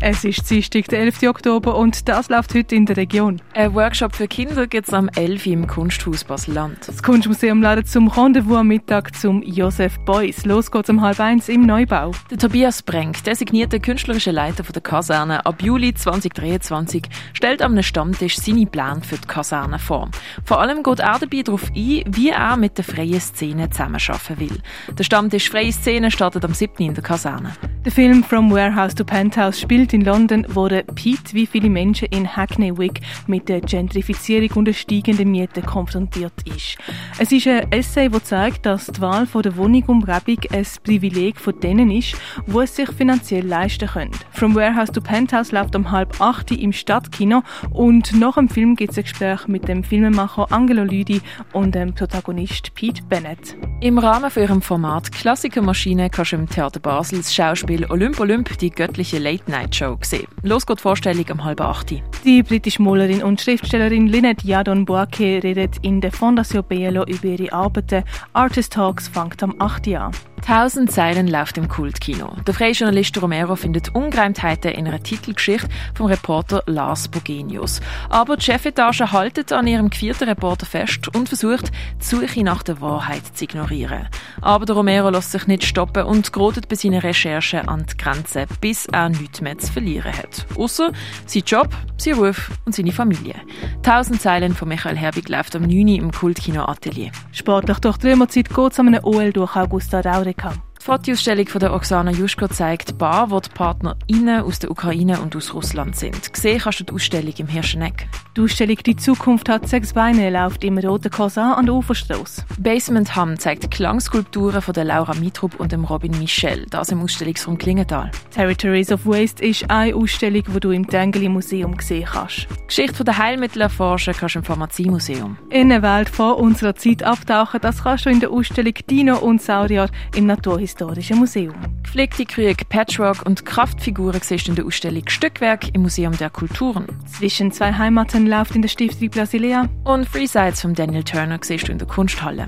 Es ist Dienstag, der 11. Oktober und das läuft heute in der Region. Ein Workshop für Kinder gibt es am 11. im Kunsthaus Basel-Land. Das Kunstmuseum ladet zum Rendezvous am Mittag zum Josef Beuys. Los geht's um halb eins im Neubau. Der Tobias Brenk, designierte künstlerische Leiter der Kaserne, ab Juli 2023 stellt am Stammtisch seine Pläne für die Kaserne vor. Vor allem geht er dabei darauf ein, wie er mit der freien Szene zusammenarbeiten will. Der Stammtisch Freie Szene startet am 7. in der Kaserne. Der Film From Warehouse to Penthouse spielt in London, wo der Pete wie viele Menschen in Hackney Wick mit der Gentrifizierung und der steigenden Mieten konfrontiert ist. Es ist ein Essay, das zeigt, dass die Wahl von der Wohnungumgebung ein Privileg von denen ist, wo es sich finanziell leisten können. From Warehouse to Penthouse läuft um halb acht im Stadtkino und nach dem Film gibt es ein Gespräch mit dem Filmemacher Angelo Lüdi und dem Protagonist Pete Bennett. Im Rahmen von ihrem Format Klassikermaschine kannst du im Theater Basel das Schauspiel Olymp Olymp die göttliche Late-Night-Show sehen. Los geht die Vorstellung um halb acht. Die britische Malerin und Schriftstellerin Lynette Yadon Boake redet in der Fondation Bielo über ihre Arbeiten. Artist Talks fängt am 8. an. Tausend Zeilen läuft im Kultkino. Der freie Journalist Romero findet Ungereimtheiten in einer Titelgeschichte vom Reporter Lars Bogenius. Aber die Chefetage haltet an ihrem vierten Reporter fest und versucht, die Suche nach der Wahrheit zu ignorieren. Aber der Romero lässt sich nicht stoppen und grotet bei seinen Recherchen an die Grenze, bis er nichts mehr zu verlieren hat. Außer sein Job, sein Ruf und seine Familie. Tausend Zeilen von Michael Herbig läuft am 9. im Kultkino Atelier. Sportlich durch die geht es an einem OL durch Augusta Raure kam. Die Fotoausstellung von der Oksana Juschko zeigt Bar, wo die PartnerInnen aus der Ukraine und aus Russland sind. Gesehen kannst du die Ausstellung im Hirscheneck. Die Ausstellung «Die Zukunft hat sechs Beine» läuft im Roten Cousin an der Uferstrasse. Basement Hamm zeigt Klangskulpturen von der Laura Mitrup und dem Robin Michel, das im Ausstellungsraum Klingenthal. «Territories of Waste» ist eine Ausstellung, die du im Tengeli Museum sehen kannst. Die Geschichte der Heilmittel erforschen kannst du im Pharmaziemuseum. In eine Welt vor unserer Zeit abtauchen, das kannst du in der Ausstellung «Dino und Saurier» im Naturhistorischen Historischen Museum. Gepflegte Krieg, Patchwork und Kraftfiguren siehst in der Ausstellung Stückwerk im Museum der Kulturen. Zwischen zwei Heimaten läuft in der Stiftung Brasilea. Und Freesides von Daniel Turner siehst du in der Kunsthalle.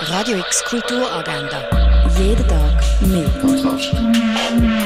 Radio X Kulturagenda. Jeden Tag mehr.